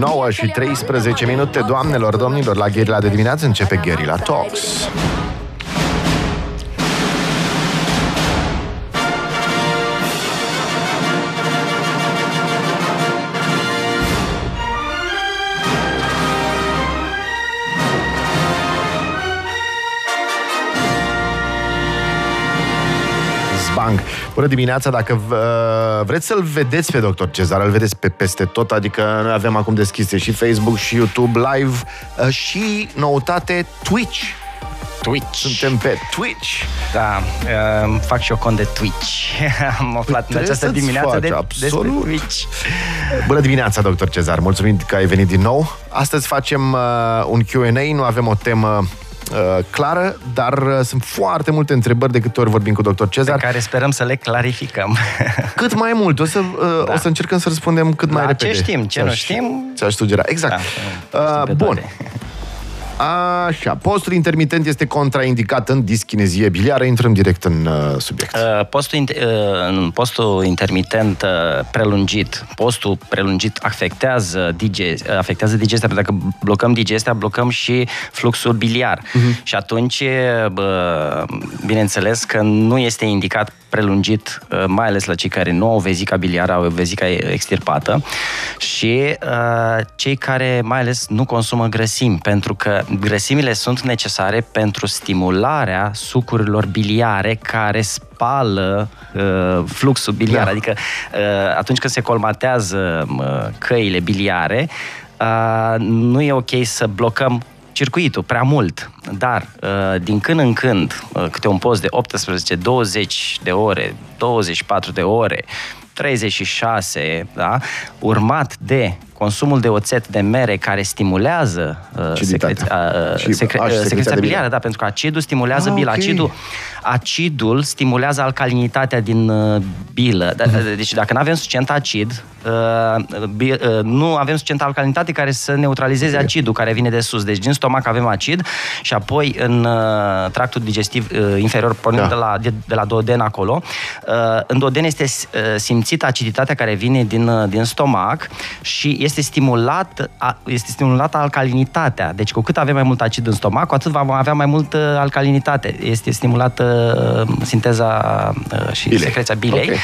9 și 13 minute, doamnelor, domnilor, la Gherila de dimineață începe Gherila Talks. Bună dimineața, dacă uh, vreți să-l vedeți pe Dr. Cezar, îl vedeți pe peste tot, adică noi avem acum deschise și Facebook și YouTube Live uh, și noutate Twitch. Twitch. Suntem pe Twitch. Da, uh, fac și eu cont de Twitch. Am aflat Păi în această trebuie să-ți dimineață faci, de, absolut. despre Twitch. Bună dimineața, Dr. Cezar, mulțumim că ai venit din nou. Astăzi facem uh, un Q&A, nu avem o temă uh, clară, dar uh, sunt foarte multe întrebări de câte ori vorbim cu Dr. Pe Cezar. care sperăm să le clarificăm. Cât mai mult, o să, uh, Da. o să încercăm să răspundem cât mai La repede. ce știm, ce nu Ți-aș- știm. Ți-aș sugera, exact. Da, Uh, știm pe bun. toate. Așa, postul intermitent este contraindicat în dischinezie biliară. Intrăm direct în uh, subiect. Uh, Postul, inter- uh, în postul intermitent uh, prelungit, postul prelungit afectează, dige- uh, afectează digestia, pentru că dacă blocăm digestia, blocăm și fluxul biliar. Mhm. Și atunci, bă, bineînțeles că nu este indicat prelungit, uh, mai ales la cei care nu au vezica biliară, au vezica extirpată și uh, cei care mai ales nu consumă grăsimi, pentru că grăsimile sunt necesare pentru stimularea sucurilor biliare care spală uh, fluxul biliar, Da. adică uh, atunci când se colmatează uh, căile biliare, uh, nu e ok să blocăm circuitul prea mult, dar uh, din când în când, uh, câte un post de 18-20 de ore, 24 de ore, 36, da? urmat de consumul de oțet de mere care stimulează uh, Aciditatea. secreția, uh, Și- secre, a, și uh, secreția secreția biliară. biliară, da, pentru că acidul stimulează Ah, bila. ok. Acidul, acidul stimulează alcalinitatea din uh, bilă. Da, Mhm. Deci dacă nu avem suficient acid, uh, bi- uh, nu avem suficientă alcalinitate care să neutralizeze acidul care vine de sus. Deci din stomac avem acid și apoi în uh, tractul digestiv uh, inferior, pornind Da. de, la, de, de la duoden acolo, uh, în duoden este uh, simțită aciditatea care vine din, uh, din stomac și este stimulat a, este stimulată alcalinitatea. Deci cu cât avem mai mult acid în stomac, cu atât vom avea mai multă alcalinitate. Este stimulată uh, sinteza uh, și Bilei. secreția bilei, Ok.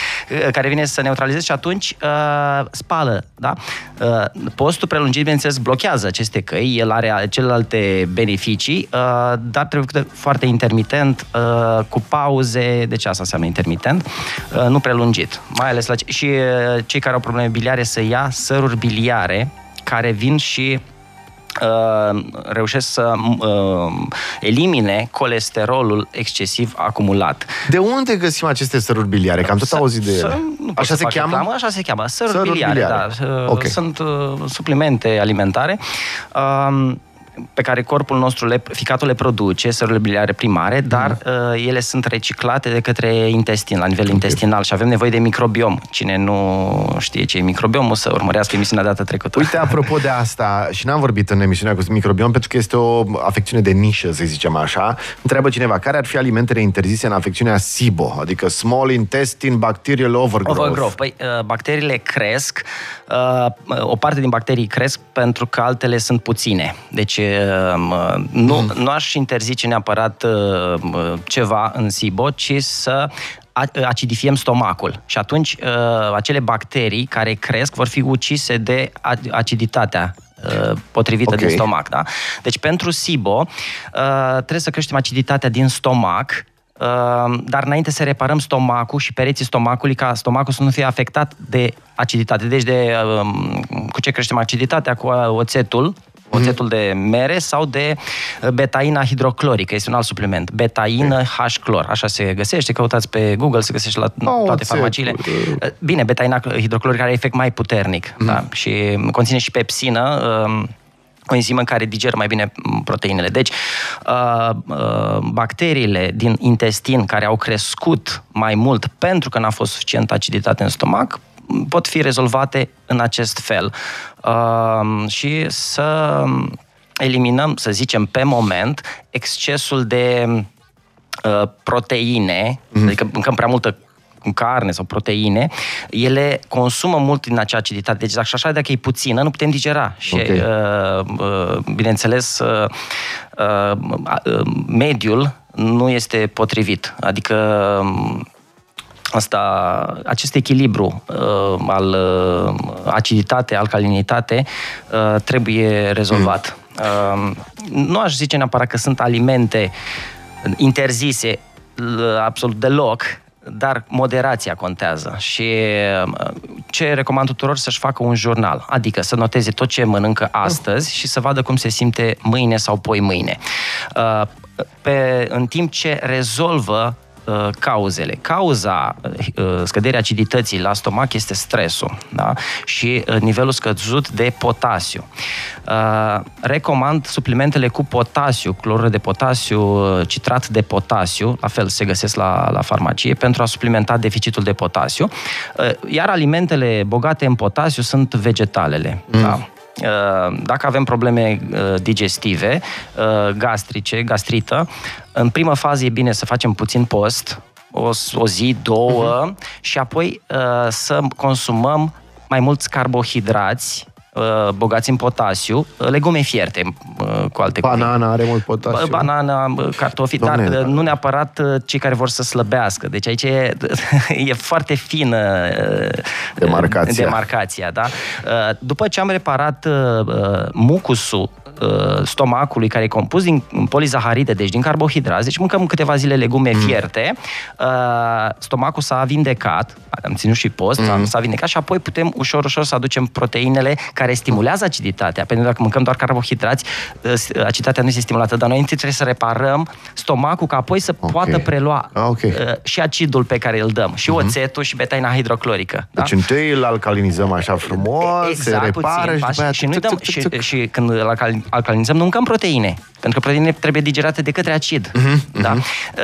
uh, care vine să neutralizeze și atunci uh, spală. Da? Uh, postul prelungit, bineînțeles, blochează aceste căi, el are celelalte beneficii, uh, dar trebuie făcut foarte intermitent, uh, cu pauze, deci asta înseamnă intermitent, uh, nu prelungit. Mai ales la ce- și uh, cei care au probleme biliare să ia săruri biliare care vin și uh, reușesc să uh, elimine colesterolul excesiv acumulat. De unde găsim aceste săruri biliare? Că am tot Să- auzit de să- ele. nu pot Așa să se fac cheamă? Reclamă, așa se cheamă. Săruri, Săruri biliare, biliare. da. Uh, Ok. Sunt uh, suplimente alimentare. Um, pe care corpul nostru, le, ficatul le produce, sărurile biliare primare, dar Mhm. uh, ele sunt reciclate de către intestin, la nivel intestinal și avem nevoie de microbiom. Cine nu știe ce e microbiomul, să urmărească emisiunea data trecută. Uite, apropo de asta, și n-am vorbit în emisiunea cu microbiom, pentru că este o afecțiune de nișă, să zicem așa. Întreabă cineva, care ar fi alimentele interzise în afecțiunea SIBO, adică Small Intestine Bacterial Overgrowth? Overgrowth. Păi, uh, bacteriile cresc, uh, o parte din bacterii cresc pentru că altele sunt puține. Deci uh, nu, Mm. nu aș interzice neapărat uh, ceva în SIBO, ci să a- acidifiem stomacul. Și atunci uh, acele bacterii care cresc vor fi ucise de a- aciditatea uh, potrivită Ok. din stomac. Da? Deci pentru SIBO uh, trebuie să creștem aciditatea din stomac Uh, dar înainte să reparăm stomacul și pereții stomacului ca stomacul să nu fie afectat de aciditate. Deci de um, cu ce creștem aciditatea? Cu uh, oțetul, oțetul de mere sau de uh, betaina hidroclorică, este un alt supliment. Betaină H-clor, așa se găsește, căutați pe Google, se găsește la toate oțetul, farmaciile. da. Uh, Bine, betaina hidroclorică are efect mai puternic da? și conține și pepsină, um, o enzimă care digeră mai bine m, proteinele. Deci, uh, uh, bacteriile din intestin care au crescut mai mult pentru că n-a fost suficient aciditate în stomac, m, pot fi rezolvate în acest fel. Uh, și să eliminăm, să zicem, pe moment, excesul de uh, proteine, mm-hmm. adică mâncăm prea multă carne sau proteine, ele consumă mult din acea aciditate. Deci dacă așa dacă e puțină, nu putem digera. Și, Ok. uh, uh, bineînțeles, uh, uh, uh, mediul nu este potrivit. Adică um, asta, acest echilibru uh, al uh, aciditate, alcalinitate uh, trebuie rezolvat. Uh, nu aș zice neapărat că sunt alimente interzise uh, absolut deloc, dar moderația contează și uh, ce recomand tuturor să-și facă un jurnal, adică să noteze tot ce mănâncă astăzi și să vadă cum se simte mâine sau poi mâine. Uh, Pe, în timp ce rezolvă uh, cauzele. Cauza uh, scăderii acidității la stomac este stresul da? și uh, nivelul scăzut de potasiu. Uh, Recomand suplimentele cu potasiu, clorură de potasiu, uh, citrat de potasiu, la fel se găsesc la, la farmacie, pentru a suplimenta deficitul de potasiu. Uh, Iar alimentele bogate în potasiu sunt vegetalele. Mm. Da? Uh, dacă avem probleme uh, digestive, uh, gastrice, gastrită, în primă fază e bine să facem puțin post, o, o zi, două, uh-huh. și apoi uh, să consumăm mai mulți carbohidrați uh, bogați în potasiu, uh, legume fierte, uh, cu alte cuvinte. Banana are mult potasiu. Banana, cartofi, dar Dom'le, uh, da. nu neapărat uh, cei care vor să slăbească. Deci aici e, e foarte fină uh, Demarcația. demarcația da? Uh, După ce am reparat uh, uh, mucusul uh, stomacului care e compus din polizaharide, deci din carbohidrați, deci mâncăm câteva zile legume Mm. fierte, uh, stomacul s-a vindecat, am ținut și post, Mm. s-a vindecat și apoi putem ușor, ușor să aducem proteinele care stimulează aciditatea, pentru că dacă mâncăm doar carbohidrați, uh, aciditatea nu este stimulată, dar noi întâi trebuie să reparăm stomacul ca apoi să Ok. poată prelua Ah, ok. uh, și acidul pe care îl dăm, și oțetul și betaina hidroclorică. Deci întâi îl alcalinizăm așa frumos, se repară puțin, și faci- după aia... și, nu tuc, dăm, tuc, tuc, și, tuc. și când îl alcal- alcalinizăm, nu mâncăm proteine. Pentru că proteine trebuie digerate de către acid. Da?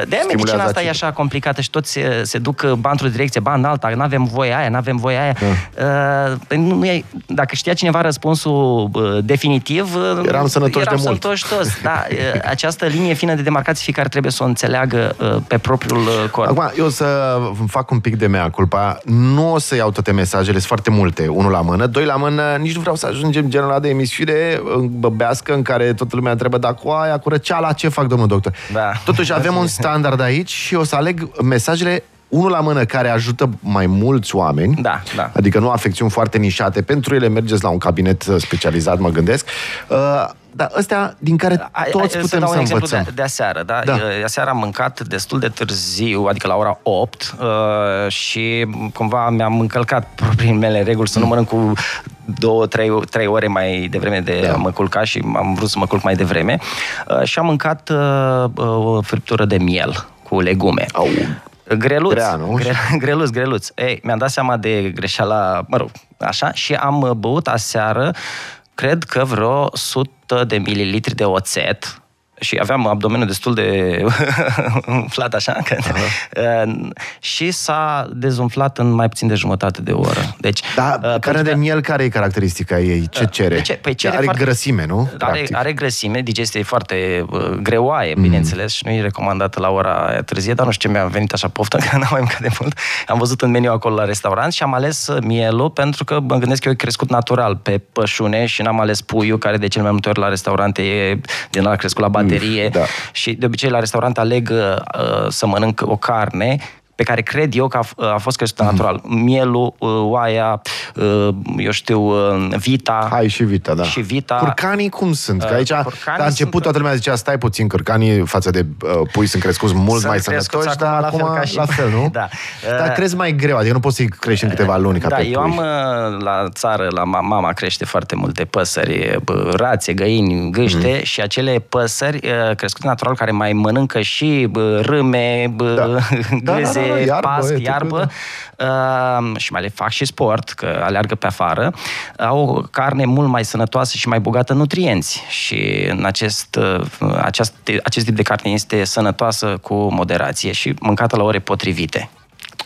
De-aia medicina asta e acidul. așa complicată și toți se, se duc ba într-o direcție, ba în alta, nu avem voie aia, nu avem voie aia. Uh, păi nu, nu e, dacă știa cineva răspunsul uh, definitiv, uh, Eram sănătoși eram de mult. sănătoși toți. Da, uh, această linie fină de demarcație fiecare trebuie să o înțeleagă uh, pe propriul uh, corp. Acum, eu o să fac un pic de mea culpa. Nu o să iau toate mesajele, sunt foarte multe. Unul la mână, doi la mână, nici nu vreau să ajungem genul ăla de emisiune uh, băbească în care toată lumea întreabă, dar cu aia, cu răceala, ce fac, domnul doctor? Da. Totuși avem un standard aici și o să aleg mesajele unul la mână care ajută mai mulți oameni, Da, da. adică nu afecțiuni foarte nișate, pentru ele mergeți la un cabinet uh, specializat, mă gândesc, uh, dar ăstea din care Ai- toți ai- putem dau să un exemplu învățăm. De, de aseară, da? Da. da. Aseară am mâncat destul de târziu, adică la ora 8 uh, și cumva mi-am încălcat propriile mele reguli să nu mănânc cu două, trei, trei ore mai devreme de Da. da. mă culca și am vrut să mă culc mai devreme uh, și am mâncat uh, uh, o friptură de miel cu legume. Au, Greluț, Grea, nu? gre, greluț, greluț. Ei, mi-am dat seama de greșeala, mă rog, așa, și am uh, băut aseară, cred că vreo 100 de mililitri de oțet, și aveam abdomenul destul de umflat așa, că, uh, și s-a dezumflat în mai puțin de jumătate de oră. Deci, Da, uh, carne pentru de că- miel, care e caracteristica ei? Ce cere? de ce? Păi cere are foarte- grăsime, nu? Are, Practic. are grăsime, digestia e foarte uh, greoaie, bineînțeles, și nu e recomandată la ora aia târzie, dar nu știu ce mi-a venit așa poftă, că n-am mai mâncat de mult. Am văzut în meniu acolo la restaurant și am ales uh, mielul pentru că mă gândesc că eu e crescut natural pe pășune și n-am ales puiul, care de cel mai multe ori la restaurante e din la crescut la baterie. Da. Și de obicei la restaurant aleg uh, să mănânc o carne pe care cred eu că a, a fost crescută natural. Mielul, uh, oaia, uh, eu știu, uh, vita. Hai și vita, da. Și vita. Curcanii cum sunt? Că Uh, aici, curcanii la început, sunt- toată lumea zicea, stai puțin, curcanii față de uh, pui sunt crescuți mult Sunt mai crescuți sănătoși, acum dar la fel acum ca și- la fel, nu? Da. Dar Uh, crezi mai greu, adică nu poți să-i crești în câteva luni ca da, pe eu pui. am uh, la țară, la ma- mama crește foarte multe păsări, bă, rațe, găini, gâște mm. și acele păsări uh, crescute natural care mai mănâncă și bă, râme, bă, Da. Da, gâze, da, da, iarbă, pasc, e tot iarbă uh, și mai le fac și sport, că aleargă pe afară, au o carne mult mai sănătoasă și mai bogată în nutrienți și în acest, uh, aceast, acest tip de carne este sănătoasă cu moderație și mâncată la ore potrivite.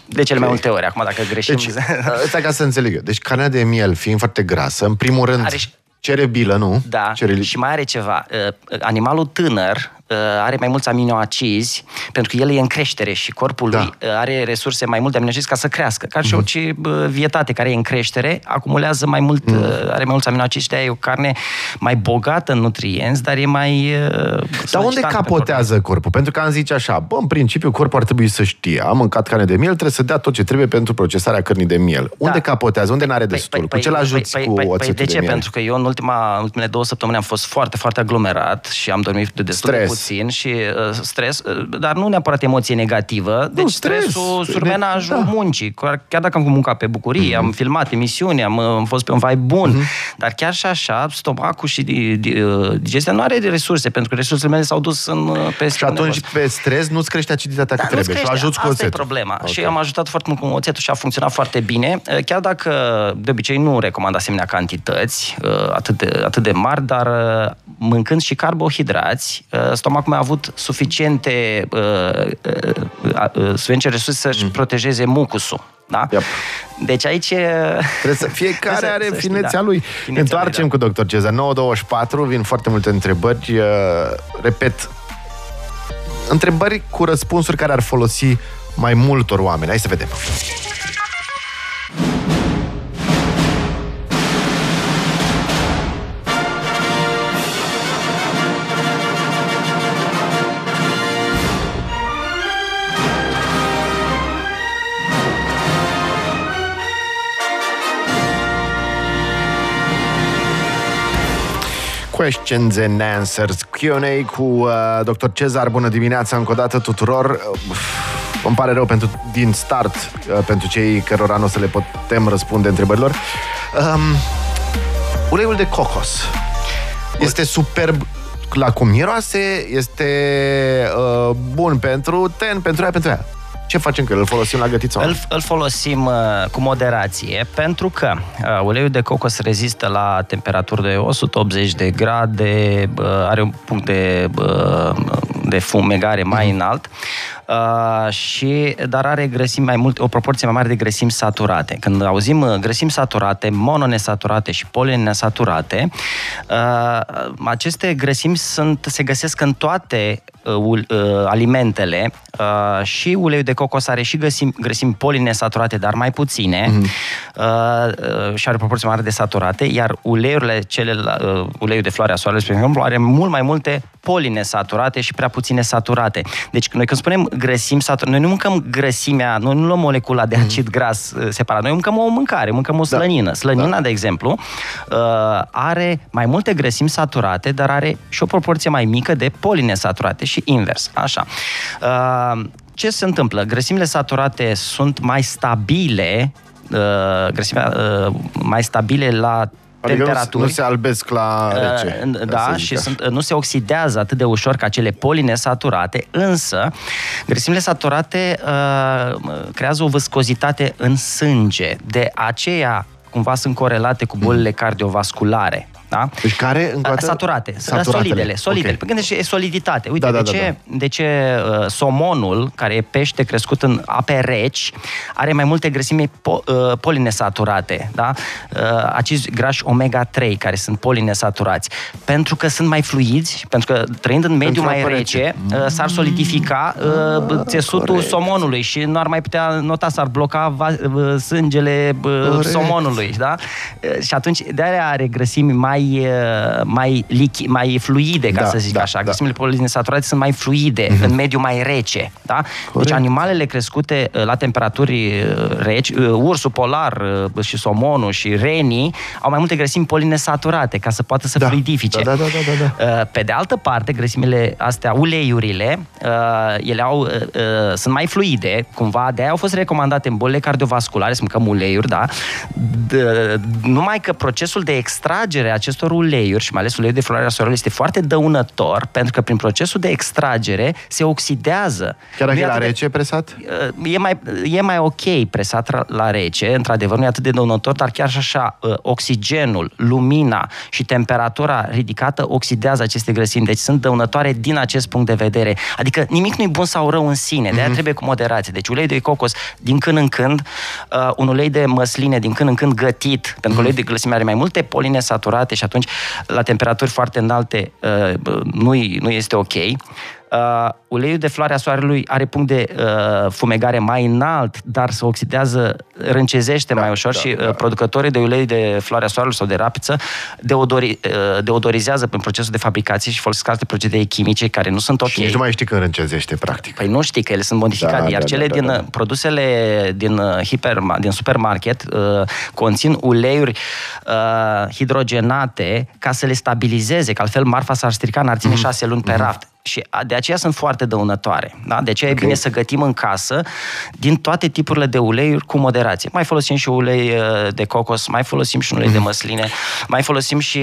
De cele mai multe ori. Acum, dacă greșim... Deci, ăsta ca să înțeleg. Deci carnea de miel, fiind foarte grasă, în primul rând, Are și- cere bilă, nu? Da, Cere... și mai are ceva. Uh, Animalul tânăr uh, are mai mulți aminoacizi, pentru că el e în creștere și corpul Da. lui uh, are resurse mai multe aminoacizi ca să crească. Ca și orice uh, vietate care e în creștere, acumulează mai mult, uh, are mai mulți aminoacizi și de e o carne mai bogată în nutrienți, dar e mai uh, Dar unde solicitantă pentru capotează corpul? Pentru că am zice așa, bă, în principiu corpul ar trebui să știe, am mâncat carne de miel, trebuie să dea tot ce trebuie pentru procesarea cărnii de miel. Unde capotează? Unde n-are destul? Cu ce-l ajuți păi, cu păi, păi, oțetul de ce? de miel? Pentru că eu în ultima, în ultimele două săptămâni am fost foarte, foarte aglomerat și am dormit de destul de Stres. Puțin și uh, stres, uh, dar nu neapărat emoție negativă, deci stres. stresul, surmenajul Da. Mhm. muncii. Chiar dacă am muncat pe bucurie, am filmat emisiuni, am, uh, am fost pe un vibe bun, dar chiar și așa, stomacul și di- di- uh, digestia nu are resurse, pentru că resursele mele s-au dus în, uh, pe Și atunci, pe stres, nu-ți crește aciditatea cât da, nu-ți trebuie și o crește. ajuți cu Asta e oțetul. problema. Ok. Și am ajutat foarte mult cu oțetul și a funcționat foarte bine. Eh, Chiar dacă de obicei nu recomand asemenea cantități eh, atât de, atât de mari, dar eh, mâncând și carbohidrați, eh, stomacul meu a avut suficiente, eh, eh, eh, suficiente resurse să-și protejeze mucusul. Da? Yep. Deci aici... Trebuie să, fiecare Să- are să știi, finețea da. lui. Finețea Ne întoarcem lui, cu Dr. Cezar. 924, vin foarte multe întrebări. Uh, repet, întrebări cu răspunsuri care ar folosi mai multor oameni. Hai să vedem. Questions and Answers Q&A cu uh, Dr. Cezar. Bună dimineața încă o dată tuturor. Uh, îmi pare rău pentru, din start uh, pentru cei cărora nu o să le putem răspunde întrebărilor. Um, uleiul de cocos este superb la cum miroase, este uh, bun pentru ten, pentru aia, pentru aia. Ce facem cu el? Îl folosim la gătit sau nu? Îl, îl folosim uh, cu moderație pentru că uh, uleiul de cocos rezistă la temperaturi de 180 de grade, uh, are un punct de, uh, de fumegare mai înalt, uh, și, dar are grăsimi mai mult, o proporție mai mare de grăsimi saturate. Când auzim uh, grăsimi saturate, mononesaturate și polinesaturate, uh, aceste grăsimi sunt, se găsesc în toate uh, ul- uh, alimentele uh, și uleiul de cocos are și grăsimi, grăsimi polinesaturate, dar mai puține Mhm. uh, uh, și are o proporție mare de saturate, iar uleiurile, cele, uh, uleiul de floare a soarelui, spre exemplu, are mult mai multe polinesaturate și prea puține saturate. Deci noi când spunem grăsimi saturate, noi nu mâncăm grăsimea, noi nu luăm molecula de acid gras uh, separat, noi mâncăm o mâncare, mâncăm o slănină. Slănina, de exemplu, uh, are mai multe grăsimi saturate, dar are și o proporție mai mică de polinesaturate și invers. Așa. Uh, ce se întâmplă? Grăsimile saturate sunt mai stabile, uh, grăsimea uh, mai stabile la Adică nu, temperaturi. nu se albesc la rece. Uh, ca să Da, zic și așa. sunt, nu se oxidează atât de ușor ca cele polinesaturate, însă grăsimile saturate uh, creează o viscozitate în sânge. De aceea, cumva, sunt corelate cu bolile cardiovasculare. Da? Deci care, încă o dată? Saturate, Saturatele. solidele, solidele. Ok. Okay. Gândește, e soliditate. Uite, Da, da, de, da, ce, de ce uh, somonul, care e pește crescut în ape reci, are mai multe grăsimi po, uh, polinesaturate, da? Uh, acizi grași omega-3, care sunt polinesaturați. Pentru că sunt mai fluizi, pentru că trăind în mediul Pentru mai apă rece, uh, s-ar solidifica uh, țesutul corect. somonului și nu ar mai putea nota, s-ar bloca va, uh, sângele uh, Corect. somonului, da? Uh, Și atunci, de aia are grăsimi mai, uh, mai, lichi, mai fluide, ca Da, să zic da, așa. da. Grăsimile polinesaturate sunt mai fluide, în mediul mai rece, da? Deci animalele crescute uh, la temperaturi uh, reci, uh, ursul polar uh, și somonul și renii, au mai multe grăsimi polinesaturate, ca să poată să Da, fluidifice. da, da, da, da, da. Uh, Pe de altă parte, grăsimile astea, uleiurile, uh, ele au, uh, uh, sunt mai fluide, cumva, de aia au fost recomandate în bolile cardiovasculare, să mâncăm uleiuri, da? D- numai că procesul de extragere a acestor uleiuri, și mai ales uleiul de floarea soarelui, este foarte dăunător, pentru că prin procesul de extragere se oxidează. Chiar dacă Nu e e la atât de- rece presat? Uh, e mai, e mai ok presat ra- la rece, într-adevăr nu e atât de dăunător, dar chiar și așa uh, oxigenul, lumina și temperatura ridicată oxidează aceste grăsimi, deci sunt dăunătoare din acest punct de vedere. Adică nimic nu e bun sau rău în sine, de-aia trebuie cu moderație. Deci ulei de cocos din când în când, uh, un ulei de măsline din când în când gătit, pentru că uleiul de grăsime are mai multe polinesaturate și atunci la temperaturi foarte înalte uh, nu, nu este ok. Uh, uleiul de floarea soarelui are punct de uh, fumegare mai înalt, dar se oxidează, râncezește da, mai ușor da, și uh, da. producătorii de ulei de floarea soarelui sau de rapiță deodori, uh, deodorizează prin procesul de fabricație și folosesc alte procedee chimice care nu sunt ok. Și nici nu mai știi când râncezește, practic. Păi nu știi că ele sunt modificate, da, iar da, cele da, da, din da. produsele din, uh, hiper, din supermarket uh, conțin uleiuri uh, hidrogenate ca să le stabilizeze, că altfel marfa s-ar strica, n-ar ține mm-hmm. șase luni pe mm-hmm. raft. Și de aceea sunt foarte dăunătoare. Da? De aceea okay. e bine să gătim în casă din toate tipurile de uleiuri cu moderație. Mai folosim și ulei uh, de cocos, mai folosim și ulei mm. de mhm. măsline, mai folosim și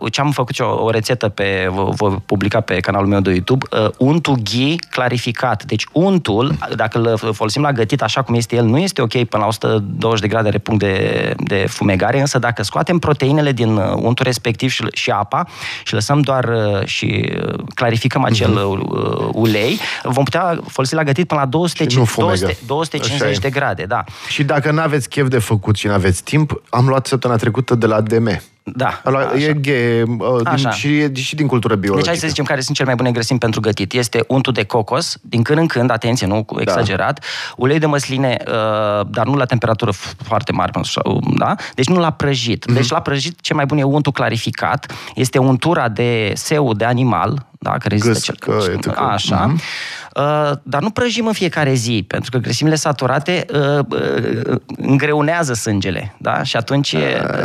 uh, ce am făcut eu o rețetă pe voi publica pe canalul meu de YouTube, uh, untul ghee clarificat. Deci untul, dacă îl folosim la gătit așa cum este el, nu este ok până la 120 de grade punct de, de fumegare, însă dacă scoatem proteinele din uh, untul respectiv și, și apa și lăsăm doar uh, și clarificăm acel acel uh, ulei, vom putea folosi la gătit până la 200, 200, 250 de grade. Da. Și dacă nu aveți chef de făcut și nu aveți timp, am luat săptămâna trecută de la DM. Da. Luat, e ghe, uh, din, și, și din cultură biologică. Deci hai să zicem care sunt cele mai bune grăsimi pentru gătit. Este untul de cocos, din când în când, atenție, nu da. exagerat, da. ulei de măsline, uh, dar nu la temperatură foarte mare, da? Deci nu la prăjit. Mm-hmm. Deci la prăjit ce mai bun e untul clarificat, este untura de seu de animal, da, care există cel... Așa. Mm-hmm. Uh, dar nu prăjim în fiecare zi, pentru că grăsimile saturate uh, uh, îngreunează sângele, da? Și atunci uh,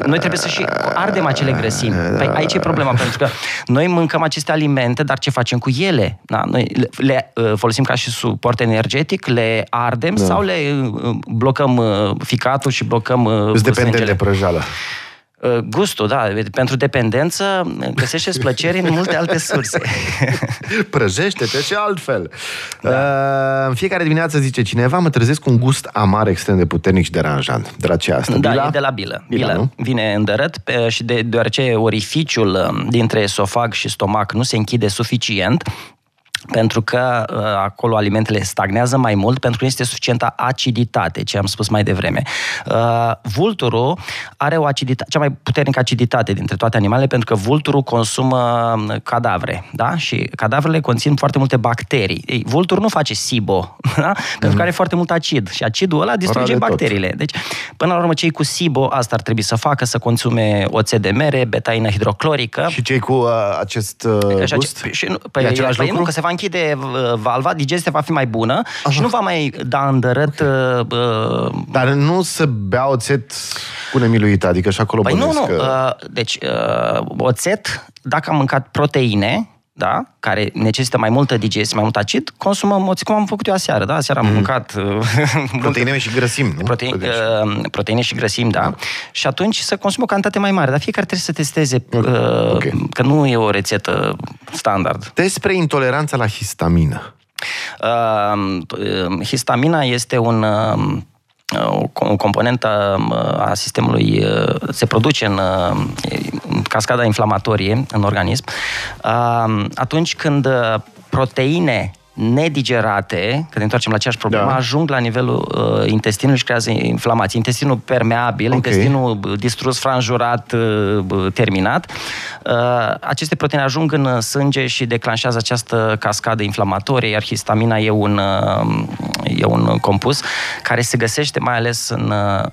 noi trebuie să și ardem acele grăsimi. Păi aici e problema, pentru că noi mâncăm aceste alimente, dar ce facem cu ele? Da? Noi le, le uh, folosim ca și suport energetic, le ardem da. sau le uh, blocăm uh, ficatul și blocăm uh, Îți depinde de prăjală. Uh, gustul, da. Pentru dependență găsește plăceri în multe alte surse. Prăjește-te și altfel. Da. Uh, în fiecare dimineață, zice cineva, mă trezesc cu un gust amar extrem de puternic și deranjant. De la ce asta? Da, bila? e de la bilă. Bila, bila nu? vine îndărât pe, și de, deoarece orificiul um, dintre esofag și stomac nu se închide suficient, pentru că uh, acolo alimentele stagnează mai mult, pentru că nu este suficientă aciditate, ce am spus mai devreme. Uh, vulturul are o aciditate, cea mai puternică aciditate dintre toate animalele, pentru că vulturul consumă um, cadavre, da? Și cadavrele conțin foarte multe bacterii. Ei, vulturul nu face SIBO, da? pentru mm. că are foarte mult acid și acidul ăla distruge bacteriile. Tot. Deci, până la urmă, cei cu SIBO, asta ar trebui să facă, să consume oțet de mere, betaină hidroclorică. Și cei cu uh, acest uh, gust? Și, nu, păi, același păi, lucru? Nu, că se va închide uh, valva, digestia va fi mai bună Aha. și nu va mai da îndărât... Okay. Uh, uh, Dar nu să bea oțet cu nemiluită, adică și acolo păi nu, nu. Că... Uh, deci, uh, oțet, dacă am mâncat proteine, da? care necesită mai multă digestie, mai mult acid, consumăm moții, cum am făcut eu aseară, da? Aseară am mm. mâncat... Uh, proteine și grăsimi, nu? Proteine, uh, proteine și grăsimi, da. da. Și atunci să consumă o cantitate mai mare, dar fiecare trebuie să testeze, uh, okay. că nu e o rețetă standard. Despre intoleranța la histamină. Uh, histamina este un... Uh, o componentă a sistemului se produce în cascada inflamatorie în organism, atunci când proteine nedigerate, că ne întoarcem la aceeași problemă, da. ajung la nivelul uh, intestinului și creează inflamație. Intestinul permeabil, okay. intestinul distrus, franjurat, uh, terminat. Uh, aceste proteine ajung în sânge și declanșează această cascadă inflamatorie, iar histamina e un, uh, e un compus care se găsește mai ales în uh,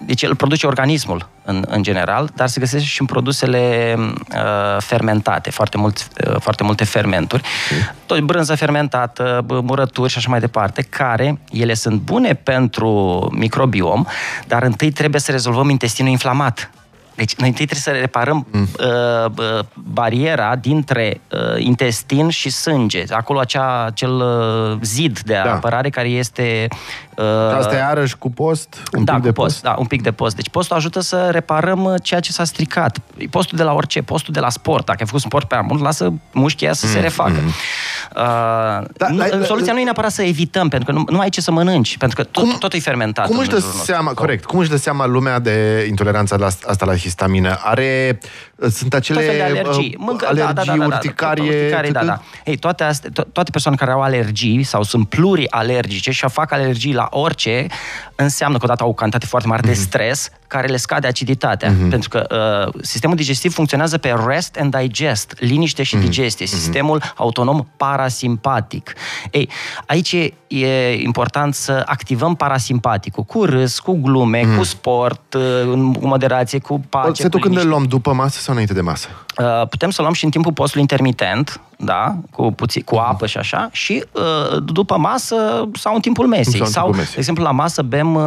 deci el produce organismul în, în general, dar se găsește și în produsele uh, fermentate, foarte, mult, uh, foarte multe fermenturi, okay. tot brânză fermentată, murături și așa mai departe, care ele sunt bune pentru microbiom, dar întâi trebuie să rezolvăm intestinul inflamat. Deci noi întâi trebuie să reparăm mm. uh, uh, bariera dintre uh, intestin și sânge. Acolo acea, acel uh, zid de da. apărare care este... Uh, Asta e iarăși cu post? Un da, pic cu de post, post. Da, un pic de post. Deci postul ajută să reparăm uh, ceea ce s-a stricat. Postul de la orice, postul de la sport. Dacă ai făcut sport pe mult, lasă mușchia să mm. se refacă. Mm. Uh, da, nu, da, soluția nu e neapărat să evităm, pentru că nu, nu ai ce să mănânci, pentru că tot, cum, tot e fermentat. Cum își dă seama, corect, cum își dă seama lumea de intoleranța la, asta la antihistamină. Are, sunt acele Tot fel de alergii. uh, Mâncă, alergii da, da, da, da, da, urticarie. urticarie, da, tătă? da. Ei, toate, astea, to- toate persoanele care au alergii sau sunt plurialergice și fac alergii la orice, înseamnă că odată au o cantitate foarte mare de stres care le scade aciditatea. Pentru că uh, sistemul digestiv funcționează pe rest and digest, liniște și digestie, sistemul autonom parasimpatic. Ei, aici e, e important să activăm parasimpaticul cu râs, cu glume, cu sport, uh, în cu moderație, cu pace, Setul cu când liniște. îl luăm după masă sau înainte de masă? Uh, putem să luăm și în timpul postului intermitent, da, cu, puțin, cu apă și așa, și uh, după masă sau în timpul mesei. Sau în Sau, timpul mesei. de exemplu, la masă bem uh,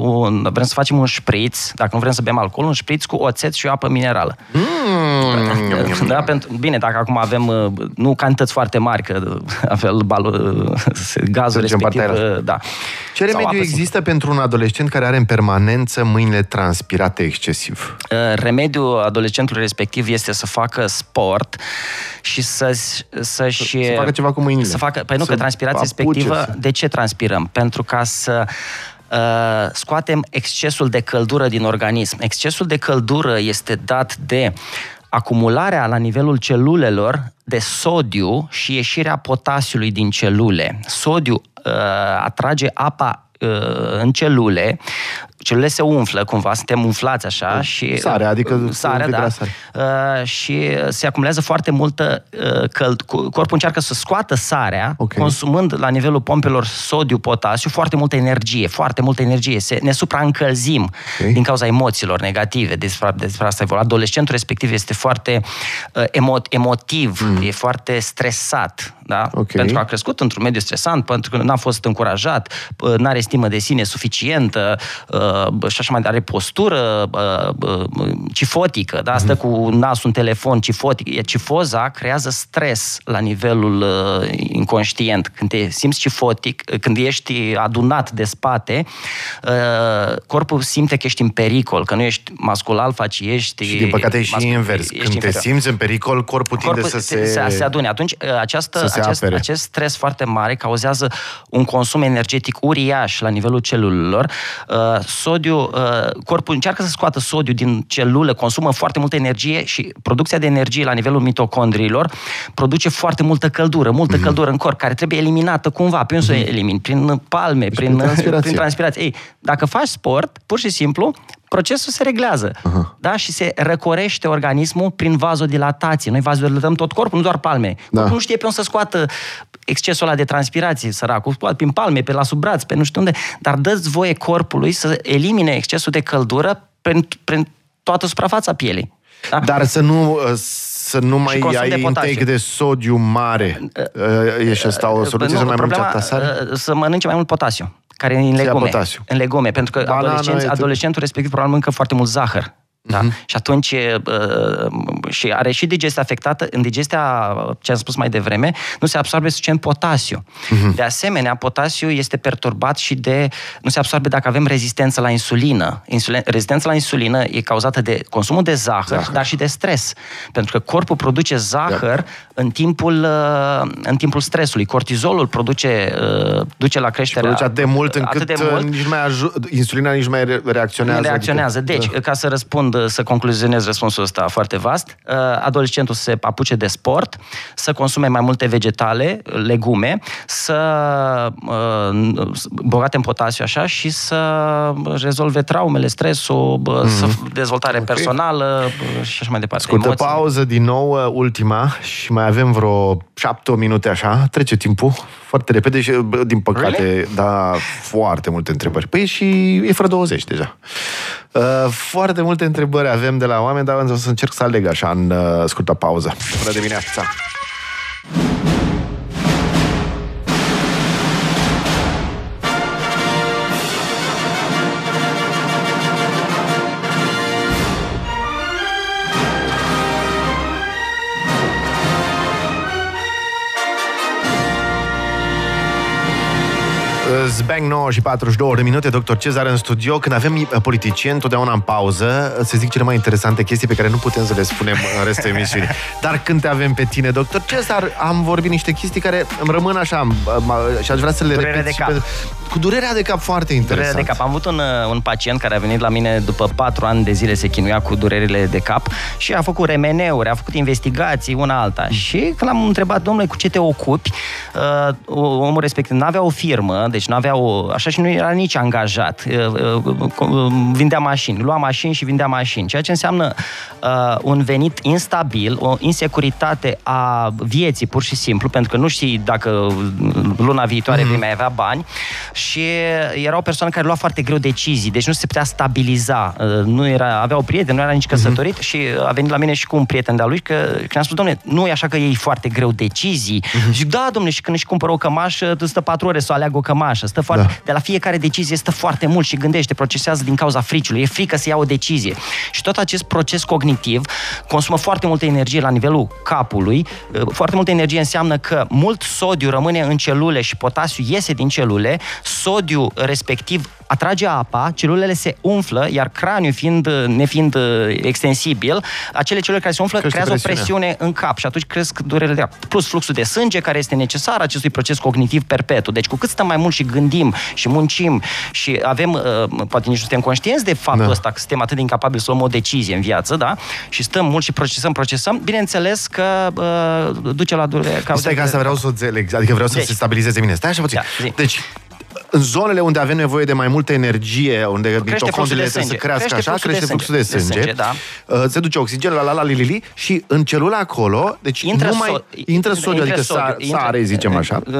un, vrem să facem un șpriț, dacă nu vrem să bem alcool, un șpriț cu oțet și o apă minerală. Mm. Da, pentru, bine, dacă acum avem uh, nu cantități foarte mari, că uh, avem balul, uh, gazul Mergem respectiv, partea aia. uh, da. Ce Sau remediu apă există pentru un adolescent care are în permanență mâinile transpirate excesiv? Uh, remediul adolescentului respectiv este să facă sport și să-și... să-și Să facă ceva cu mâinile. Să facă, păi nu, Să că transpirația apuce respectivă, să- de ce transpirăm? Pentru ca să uh, scoatem excesul de căldură din organism. Excesul de căldură este dat de acumularea la nivelul celulelor de sodiu și ieșirea potasiului din celule. Sodiu uh, atrage apa uh, în celule, celulele se umflă cumva, suntem umflați așa și... Sare, adică sare, fibra da. sare. Uh, și se acumulează foarte multă uh, căld... Corpul încearcă să scoată sarea, Ok. consumând la nivelul pompelor sodiu-potasiu foarte multă energie, foarte multă energie. Se, ne supraîncălzim Ok. din cauza emoțiilor negative. Despre, despre asta e vorba. Adolescentul respectiv este foarte uh, emo, emotiv, mm. e foarte stresat, da? Ok. Pentru că a crescut într-un mediu stresant, pentru că n-a fost încurajat, uh, n-are stimă de sine suficientă uh, și așa mai are postură uh, uh, cifotică, da? Stă cu nasul în telefon cifotic. E- Cifoza creează stres la nivelul uh, inconștient. Când te simți cifotic, uh, când ești adunat de spate, uh, corpul simte că ești în pericol, că nu ești mascul alfa, ci ești... Și din păcate e și mascul- invers. ești Când te inferior simți în pericol, corpul tinde corpul să se... se, se adune. Atunci, ă, această, să se acest, apere. acest stres foarte mare cauzează un consum energetic uriaș la nivelul celulelor. Uh, Sodiu, uh, corpul încearcă să scoată sodiu din celulă, consumă foarte multă energie și producția de energie la nivelul mitocondriilor produce foarte multă căldură, multă Mhm. căldură în corp, care trebuie eliminată cumva. Prin să o elimini? Prin palme, prin, prin transpirație. prin transpirație. Ei, dacă faci sport, pur și simplu, procesul se reglează. Aha. Da? Și se răcorește organismul prin vazodilatație. Noi vazodilatăm tot corpul, nu doar palme. Da. Corpul nu știe pe unde să scoată excesul ăla de transpirație, săracul. Poate prin palme, pe la sub braț, pe nu știu unde. Dar dă-ți voie corpului să elimine excesul de căldură prin, prin toată suprafața pielii. Da? Dar să nu, uh, să nu mai consum ai de potasiu. intake de sodiu mare. Uh, E și asta o soluție să nu mai mănânci problema, atâta sare? uh, Să mănânce mai mult potasiu, care e în ia legume. potasiu. În legume, pentru că Banana, adolescenți, etc. adolescentul respectiv probabil mănâncă foarte mult zahăr. Da? Mhm. Și atunci uh, și are și digestia afectată. În digestia, ce am spus mai devreme, nu se absorbe suficient potasiu. Mhm. De asemenea, potasiu este perturbat și de... Nu se absorbe dacă avem rezistență la insulină. Insulin, rezistența la insulină e cauzată de consumul de zahăr, Zahăr. dar și de stres. Pentru că corpul produce zahăr în, timpul, uh, în timpul stresului. Cortizolul produce, uh, duce la creșterea... Produce atât de mult încât atât de mult, nici mai aju- insulina nici mai re- reacționează. reacționează. Adică, Deci, ca să răspund, să concluzionez răspunsul ăsta foarte vast, uh, adolescentul să se apuce de sport, să consume mai multe vegetale, legume, să uh, bogate în potasiu așa și să rezolve traumele, stresul, bă, să dezvoltare personală bă, și așa mai departe. Scurtă emoții. pauză din nou, uh, ultima, și mai avem vreo șapte minute așa, trece timpul foarte repede și, bă, din păcate, Really? da, foarte multe întrebări. Păi și e fără 20 deja. Uh, foarte multe întrebări avem de la oameni, dar o să încerc să aleg așa în uh, scurtă pauză. Bună dimineața! Zbang 9 și 42 de minute, doctor Cezar în studio. Când avem uh, politicieni, totdeauna în pauză, se zic cele mai interesante chestii pe care nu putem să le spunem în restul emisiunii. Dar când te avem pe tine, doctor Cezar, am vorbit niște chestii care îmi rămân așa am- am- și aș vrea să le Durere repet de și cap. pe, cu durerea de cap foarte interesant. Durerea de cap. Am avut un, uh, un pacient care a venit la mine după patru ani de zile se chinuia cu durerile de cap și a făcut remeneuri, a făcut investigații, una alta. Mm. Și când l-am întrebat, domnule, cu ce te ocupi, uh, omul respectiv nu avea o firmă, deci nu avea o... așa și nu era nici angajat. Uh, uh, uh, vindea mașini, lua mașini și vindea mașini, ceea ce înseamnă uh, un venit instabil, o insecuritate a vieții, pur și simplu, pentru că nu știi dacă luna viitoare mm-hmm. vei mai avea bani și era o persoană care lua foarte greu decizii, deci nu se putea stabiliza, uh, nu era, avea o prietenă, nu era nici căsătorit mm-hmm. și a venit la mine și cu un prieten de-a lui că când am spus, domnule, nu e așa că iei foarte greu decizii. Mm-hmm. Zic, da, domnule, și când își cumpără o cămașă, stă patru ore să o aleagă o cămașă, stă foarte, da. de la fiecare decizie stă foarte mult și gândește, procesează din cauza friciului, e frică să ia o decizie. Și tot acest proces cognitiv consumă foarte multă energie la nivelul capului. Uh, foarte multă energie înseamnă că mult sodiu rămâne în celule și potasiu iese din celule, sodiu respectiv atrage apa, celulele se umflă, iar craniul fiind, nefiind uh, extensibil, acele celule care se umflă crește creează presiune. o presiune în cap și atunci cresc durerile de cap. Plus fluxul de sânge care este necesar acestui proces cognitiv perpetu. Deci cu cât stăm mai mult și gândim și muncim și avem, uh, poate nici nu suntem conștienți de faptul da. ăsta că suntem atât de incapabili să luăm o decizie în viață, da? Și stăm mult și procesăm, procesăm, bineînțeles că uh, duce la durere. Stai că asta vreau să înțeleg, adică vreau să deci, se stabilizeze mine. Stai așa puțin. Da, deci, în zonele unde avem nevoie de mai multă energie, unde mitocondriile trebuie să crească crește așa, crește fluxul de sânge, de sânge da. Uh, se duce oxigen, la la la li, li, li și în celula acolo, deci intră nu mai so- intră sodiu, adică sodiu, intră, sare, zicem așa. Uh,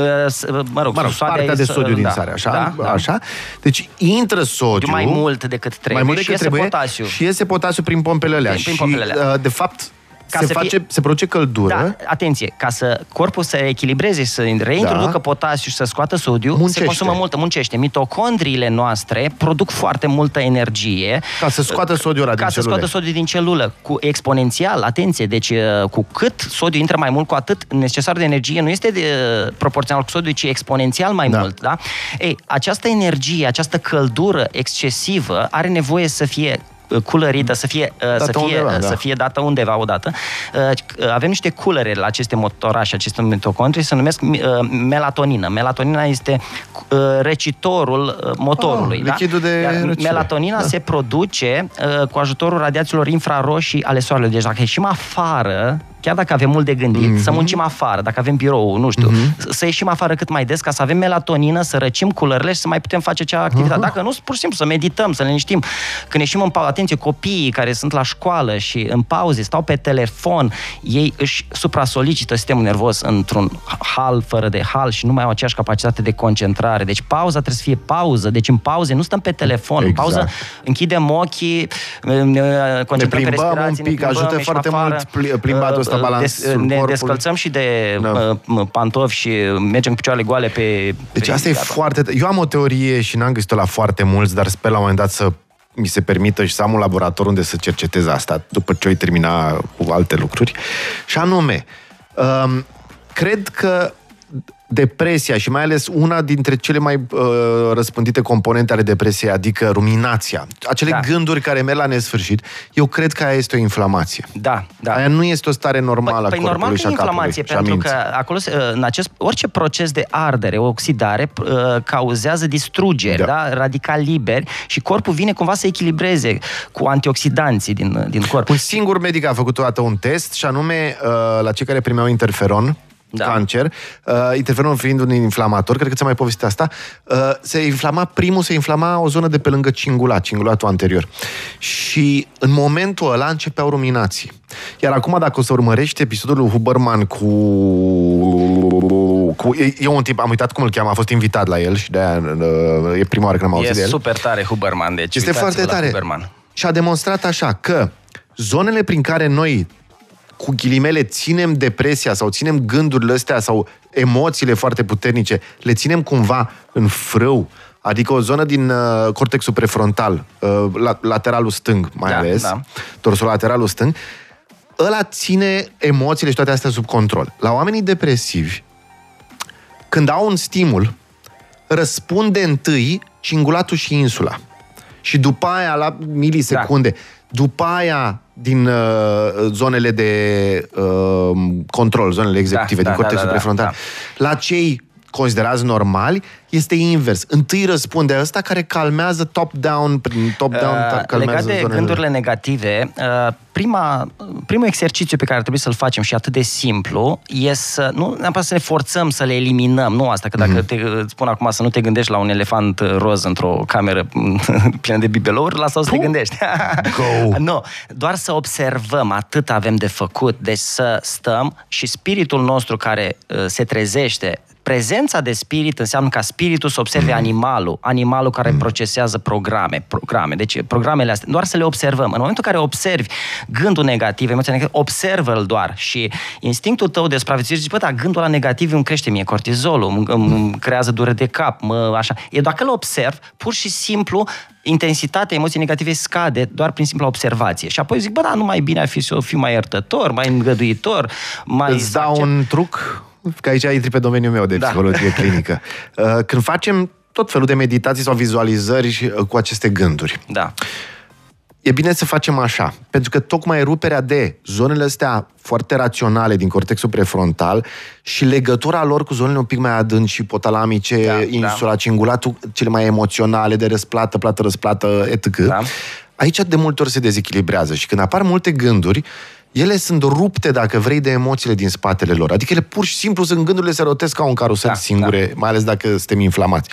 mă rog, mă rog partea de sodiu din da, sare, așa, da, da. așa. Deci intră sodiu mai mult decât trebuie mai mult decât și iese trebuie, potasiu. Și iese potasiu prin pompele alea. Prin, prin pompele alea. Și, uh, de fapt, ca se, să face, fie... se produce căldură. Da, atenție, ca să corpul să echilibreze, să reintroducă da. potasiu și să scoată sodiu, muncește. se consumă multă, muncește. Mitocondriile noastre produc foarte multă energie. Ca să scoată sodiul ăla din Ca celule. să scoată sodiu din celulă, cu exponențial, atenție, deci uh, cu cât sodiu intră mai mult, cu atât necesar de energie nu este de, uh, proporțional cu sodiu, ci exponențial mai da. mult. Da? Ei, această energie, această căldură excesivă are nevoie să fie culărită, să fie, uh, dată să fie, undeva, da. să fie dată undeva odată. Uh, avem niște culere la aceste motorașe, aceste mitocondrii, se numesc uh, melatonină. Melatonina este recitorul motorului. Oh, da? de Iar melatonina da. se produce cu ajutorul radiațiilor infraroșii ale soarelui. Deci dacă ieșim afară chiar dacă avem mult de gândit, mm-hmm. să muncim afară, dacă avem birou, nu știu, mm-hmm. să ieșim afară cât mai des ca să avem melatonină, să răcim culările și să mai putem face cea activitate. Uh-huh. Dacă nu, pur și simplu să medităm, să ne liniștim. Când ieșim în pauză, atenție, copiii care sunt la școală și în pauze stau pe telefon, ei își supra-solicită sistemul nervos într-un hal fără de hal și nu mai au aceeași capacitate de concentrare. Deci pauza trebuie să fie pauză. Deci în pauze nu stăm pe telefon. Exact. În pauză închidem ochii, concentrăm ne pe respirație, un pic, ajută foarte afară, mult plimbatul ăsta ăsta balans des, Ne descălțăm și de da. pantofi și mergem cu picioarele goale pe... Deci pe asta e foarte... Eu am o teorie și n-am găsit-o la foarte mulți, dar sper la un moment dat să mi se permită și să am un laborator unde să cercetez asta după ce o termina cu alte lucruri. Și anume, um, cred că depresia și mai ales una dintre cele mai uh, răspândite componente ale depresiei, adică ruminația, acele da. gânduri care merg la nesfârșit, eu cred că aia este o inflamație. Da, da. Aia nu este o stare normală păi, a păi corpului normal și a inflamație, pentru că acolo, în acest, orice proces de ardere, oxidare, uh, cauzează distrugeri, da. da? radical liberi și corpul vine cumva să echilibreze cu antioxidanții din, din corp. Un singur medic a făcut o dată un test și anume uh, la cei care primeau interferon, da. cancer, uh, interferonul fiind un inflamator, cred că ți-am mai povestit asta, uh, se inflama, primul se inflama o zonă de pe lângă cingulat, cingulatul anterior. Și în momentul ăla începeau ruminații. Iar acum, dacă o să urmărești episodul lui Huberman cu... cu e, e, un tip, am uitat cum îl cheamă, a fost invitat la el și de-aia uh, e prima oară când am auzit de el. E super tare Huberman, deci Este foarte tare. Huberman. Și a demonstrat așa că zonele prin care noi cu ghilimele, ținem depresia sau ținem gândurile astea sau emoțiile foarte puternice, le ținem cumva în frâu, adică o zonă din uh, cortexul prefrontal, uh, la, lateralul stâng mai da, ales, da. lateralul stâng, ăla ține emoțiile și toate astea sub control. La oamenii depresivi, când au un stimul, răspunde întâi cingulatul și insula. Și după aia, la milisecunde, da. după aia din uh, zonele de uh, control, zonele executive, da, din da, cortexul da, da, prefrontal. Da, da. La cei considerați normali, este invers. Întâi răspunde ăsta care calmează top-down, prin top-down Uh, calmează legat de zonele. gândurile negative, uh, prima, primul exercițiu pe care ar trebui să-l facem și atât de simplu e să nu neapărat să ne forțăm să le eliminăm. Nu asta, că dacă Mhm. te îți spun acum să nu te gândești la un elefant uh, roz într-o cameră plină de bibelouri, lasă o să te gândești. Go! nu, doar să observăm, atât avem de făcut, deci să stăm și spiritul nostru care uh, se trezește Prezența de spirit înseamnă ca spiritul să observe animalul, animalul care procesează programe, programe. Deci programele astea, doar să le observăm. În momentul în care observi gândul negativ, emoția negativă, observă-l doar și instinctul tău de supraviețuire zice, bă, da, gândul la negativ îmi crește mie cortizolul, îmi, îmi creează durere de cap, mă, așa. E dacă îl observ, pur și simplu intensitatea emoției negative scade doar prin simpla observație. Și apoi zic, bă, da, nu mai bine ar fi să fiu mai iertător, mai îngăduitor, mai... Îți să dau accept- un truc, că aici intri pe domeniul meu de Da. psihologie clinică. Uh, Când facem tot felul de meditații sau vizualizări uh, cu aceste gânduri, Da. e bine să facem așa, pentru că tocmai ruperea de zonele astea foarte raționale din cortexul prefrontal și legătura lor cu zonele un pic mai adânci, hipotalamice, Da, da, insula, da. cingulatul, cele mai emoționale, de răsplată, plată, răsplată, etc. Da. Aici de multe ori se dezechilibrează și când apar multe gânduri, ele sunt rupte, dacă vrei, de emoțiile din spatele lor. Adică ele pur și simplu sunt gândurile se rotesc ca un carusel Da, da, singure, da. mai ales dacă suntem inflamați.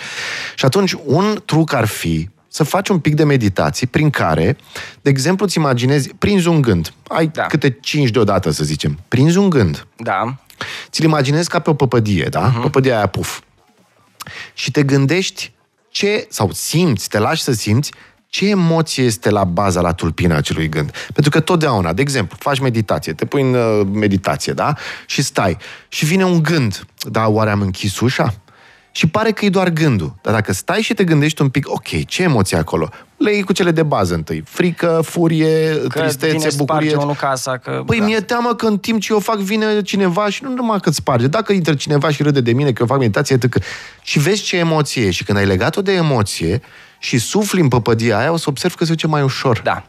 Și atunci, un truc ar fi să faci un pic de meditații prin care, de exemplu, îți imaginezi, prinzi un gând, ai Da. da. câte cinci deodată, să zicem, prinzi un gând, Da. ți-l imaginezi ca pe o păpădie, da? Mhm. Uh-huh. Păpădia aia, puf. Și te gândești ce, sau simți, te lași să simți ce emoție este la baza, la tulpina acelui gând. Pentru că totdeauna, de exemplu, faci meditație, te pui în uh, meditație, da? Și stai. Și vine un gând. Da, oare am închis ușa? Și pare că e doar gândul. Dar dacă stai și te gândești un pic, ok, ce emoție e acolo? Le iei cu cele de bază întâi. Frică, furie, Că vine tristețe, sparge bucurie. unul casa, că... Păi da. mi-e teamă că în timp ce eu fac vine cineva și nu numai că îți sparge. Dacă intră cineva și râde de mine că eu fac meditație, că... și vezi ce emoție e. Și când ai legat-o de emoție și sufli în păpădia aia, o să observi că se duce mai ușor. Da.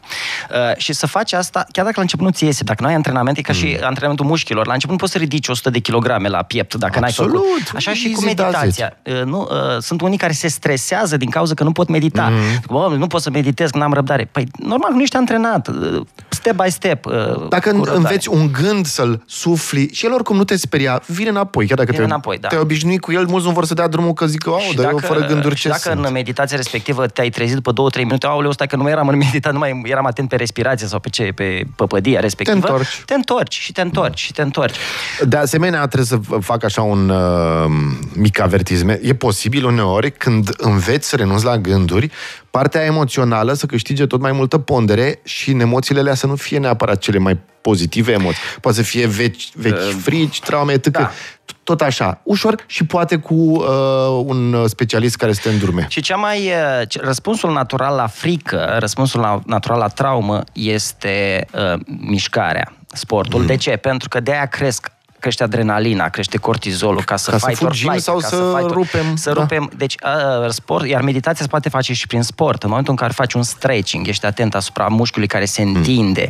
Uh, și să faci asta, chiar dacă la început nu ți iese, dacă nu ai antrenament, e ca și Mm. antrenamentul mușchilor. La început nu poți să ridici 100 de kilograme la piept dacă n-ai Absolut. făcut. Așa și cu Easy does meditația. Uh, nu, uh, sunt unii care se stresează din cauza că nu pot medita. Mm. Mm. Bă, nu pot să meditez, că n-am răbdare. Păi, normal, nu ești antrenat. Uh, Step by step. uh, Dacă cu răbdare. înveți un gând să-l sufli și el oricum nu te speria, vine înapoi. Chiar dacă Vine te, înapoi, da. te obișnui cu el, mulți nu vor să dea drumul că zic, au, Și dar eu fără gânduri și ce dacă sunt? în meditația respectivă te-ai trezit după 2-3 minute, aoleu, stai că nu mai eram în meditat, nu mai eram atent pe respirație sau pe ce, pe păpădia respectivă. Te întorci. Te întorci și te întorci și te întorci. De asemenea, trebuie să fac așa un uh, mic avertisment. E posibil uneori, când înveți să renunți la gânduri, partea emoțională să câștige tot mai multă pondere și în emoțiile alea să nu fie neapărat cele mai pozitive emoții. Poate să fie vechi, vechi frici, traume, etc. da. Tot așa, ușor și poate cu uh, un specialist care să te îndurme. Și cea mai uh, ce- răspunsul natural la frică, răspunsul la, natural la traumă este uh, mișcarea, sportul. Mhm. Mm. De ce? Pentru că de aia cresc crește adrenalina, crește cortizolul ca să Ca să fight or fugim flight, sau ca să fight or- rupem, Să da. rupem. Deci, uh, sport, iar meditația se poate face și prin sport. În momentul în care faci un stretching, ești atent asupra mușchiului care se Hmm. întinde,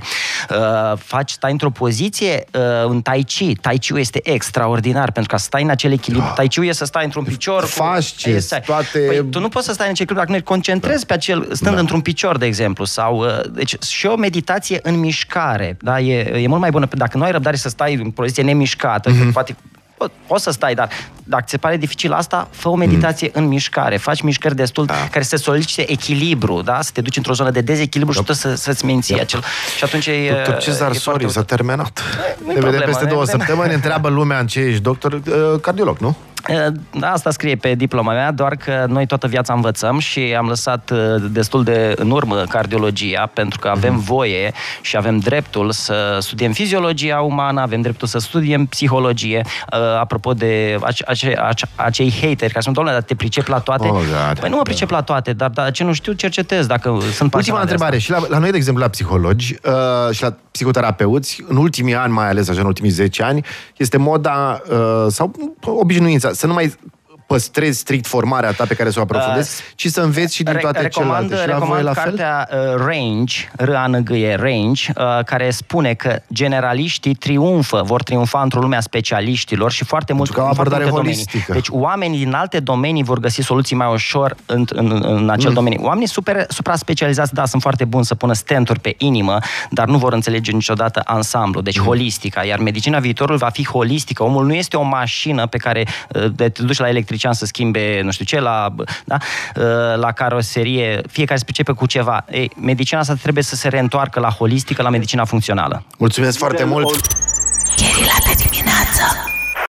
uh, faci, stai într-o poziție, uh, în tai chi. Tai chi este extraordinar, pentru că stai în acel echilibru. Tai chi e să stai într-un picior. Fasci, e, stai. toate- Păi, tu nu poți să stai în acel echilibru dacă nu te concentrezi pe acel, stând Da. într-un picior, de exemplu. Sau, uh, deci, și o meditație în mișcare. Da? E, e mult mai bună. Dacă nu ai răbdare să stai în poziție nemișcată, Mhm. mm-hmm. poate po- poți să stai, dar dacă ți se pare dificil asta, fă o meditație Mhm. în mișcare. Faci mișcări destul Da. care să solicite echilibru, da? Să te duci într-o zonă de dezechilibru și tu să, să-ți menții acel... Și atunci e... Doctor Cezar, e sorry, foarte s-a terminat. Nu-i Ne vedem problemă, peste ne două vedem. săptămâni, întreabă lumea în ce ești doctor, uh, cardiolog, nu? Da, Asta scrie pe diploma mea, doar că noi toată viața învățăm și am lăsat uh, destul de în urmă cardiologia, pentru că avem voie și avem dreptul să studiem fiziologia umană, avem dreptul să studiem psihologie. Uh, Apropo de ace- ace- ace- acei hateri care sunt, domnule, dar te pricep la toate? Oh, God. păi nu mă pricep la toate, dar, dar ce nu știu, cercetez dacă sunt Ultima pasionat de întrebare. Și la, la noi, de exemplu, la psihologi uh, și la psihoterapeuți, în ultimii ani, mai ales așa, în ultimii 10 ani, este moda uh, sau obișnuința să nu mai păstrezi strict formarea ta pe care să o aprofundezi, uh, ci să înveți și din toate celelalte. Și la voi la fel? cartea uh, Range, R-A-N-G-E, Range, uh, care spune că generaliștii triumfă, vor triumfa într-o lume a specialiștilor și foarte mult în foarte holistică. Deci oamenii din alte domenii vor găsi soluții mai ușor în, în, în acel mm. domeniu. Oamenii super, supra-specializați, da, sunt foarte buni să pună stenturi pe inimă, dar nu vor înțelege niciodată ansamblu, deci mm. holistica. Iar medicina viitorului va fi holistică. Omul nu este o mașină pe care uh, de te duci la electrician să schimbe, nu știu ce, la, da, uh, la caroserie, fiecare se pricepe cu ceva. Ei, medicina asta trebuie să se reîntoarcă la holistică, la medicina funcțională. Mulțumesc foarte mult!